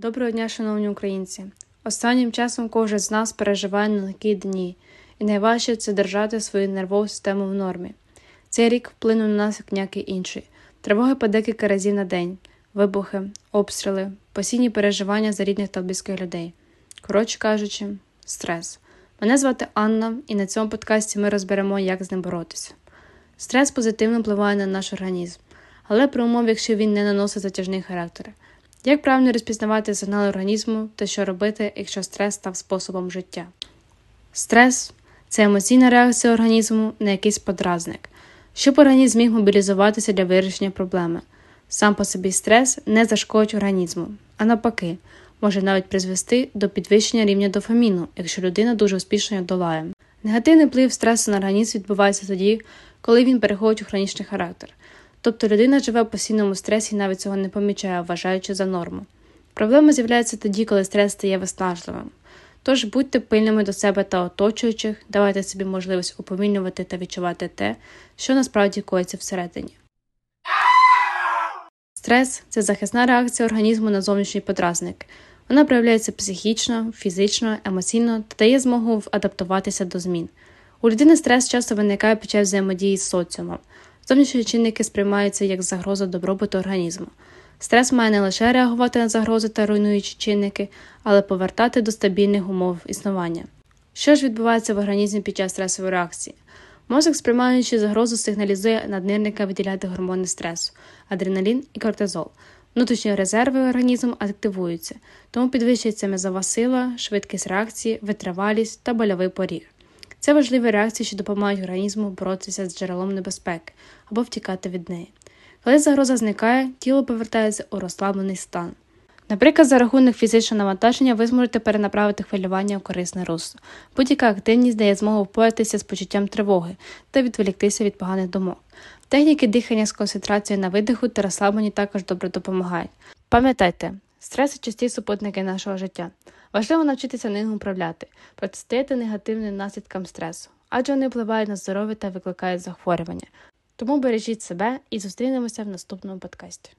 Доброго дня, шановні українці! Останнім часом кожен з нас переживає нелегкі дні, і найважче це держати свою нервову систему в нормі. Цей рік вплинув на нас як ніякий інший. Тривоги по декілька разів на день, вибухи, обстріли, постійні переживання за рідних та близьких людей. Коротше кажучи, стрес. Мене звати Анна, і на цьому подкасті ми розберемо, як з ним боротися. Стрес позитивно впливає на наш організм, але при умові, якщо він не наносить затяжний характер. Як правильно розпізнавати сигнали організму та що робити, якщо стрес став способом життя? Стрес це емоційна реакція організму на якийсь подразник, щоб організм міг мобілізуватися для вирішення проблеми. Сам по собі стрес не зашкодить організму, а навпаки, може навіть призвести до підвищення рівня дофаміну, якщо людина дуже успішно його долає. Негативний вплив стресу на організм відбувається тоді, коли він переходить у хронічний характер. Тобто людина живе в постійному стресі і навіть цього не помічає, вважаючи за норму. Проблема з'являється тоді, коли стрес стає виснажливим. Тож будьте пильними до себе та оточуючих, давайте собі можливість уповільнювати та відчувати те, що насправді коїться всередині. Стрес це захисна реакція організму на зовнішній подразник. Вона проявляється психічно, фізично, емоційно та дає змогу адаптуватися до змін. У людини стрес часто виникає під час взаємодії з соціумом. Зовнішні чинники сприймаються як загроза добробуту організму. Стрес має не лише реагувати на загрози та руйнуючі чинники, але повертати до стабільних умов існування. Що ж відбувається в організмі під час стресової реакції? Мозок, сприймаючи загрозу, сигналізує наднирника виділяти гормони стресу, адреналін і кортизол. Внутрішні резерви організму активуються, тому підвищується м'язова сила, швидкість реакції, витривалість та больовий поріг. Це важливі реакції, що допомагають організму боротися з джерелом небезпеки або втікати від неї. Коли загроза зникає, тіло повертається у розслаблений стан. Наприклад, за рахунок фізичного навантаження ви зможете перенаправити хвилювання в корисне русло. Будь-яка активність дає змогу впоратися з почуттям тривоги та відволіктися від поганих думок. Техніки дихання з концентрацією на видиху та розслабленні також добре допомагають. Пам'ятайте, стрес часті супутники нашого життя. Важливо навчитися ним управляти, протистояти негативним наслідкам стресу, адже вони впливають на здоров'я та викликають захворювання. Тому бережіть себе і зустрінемося в наступному подкасті.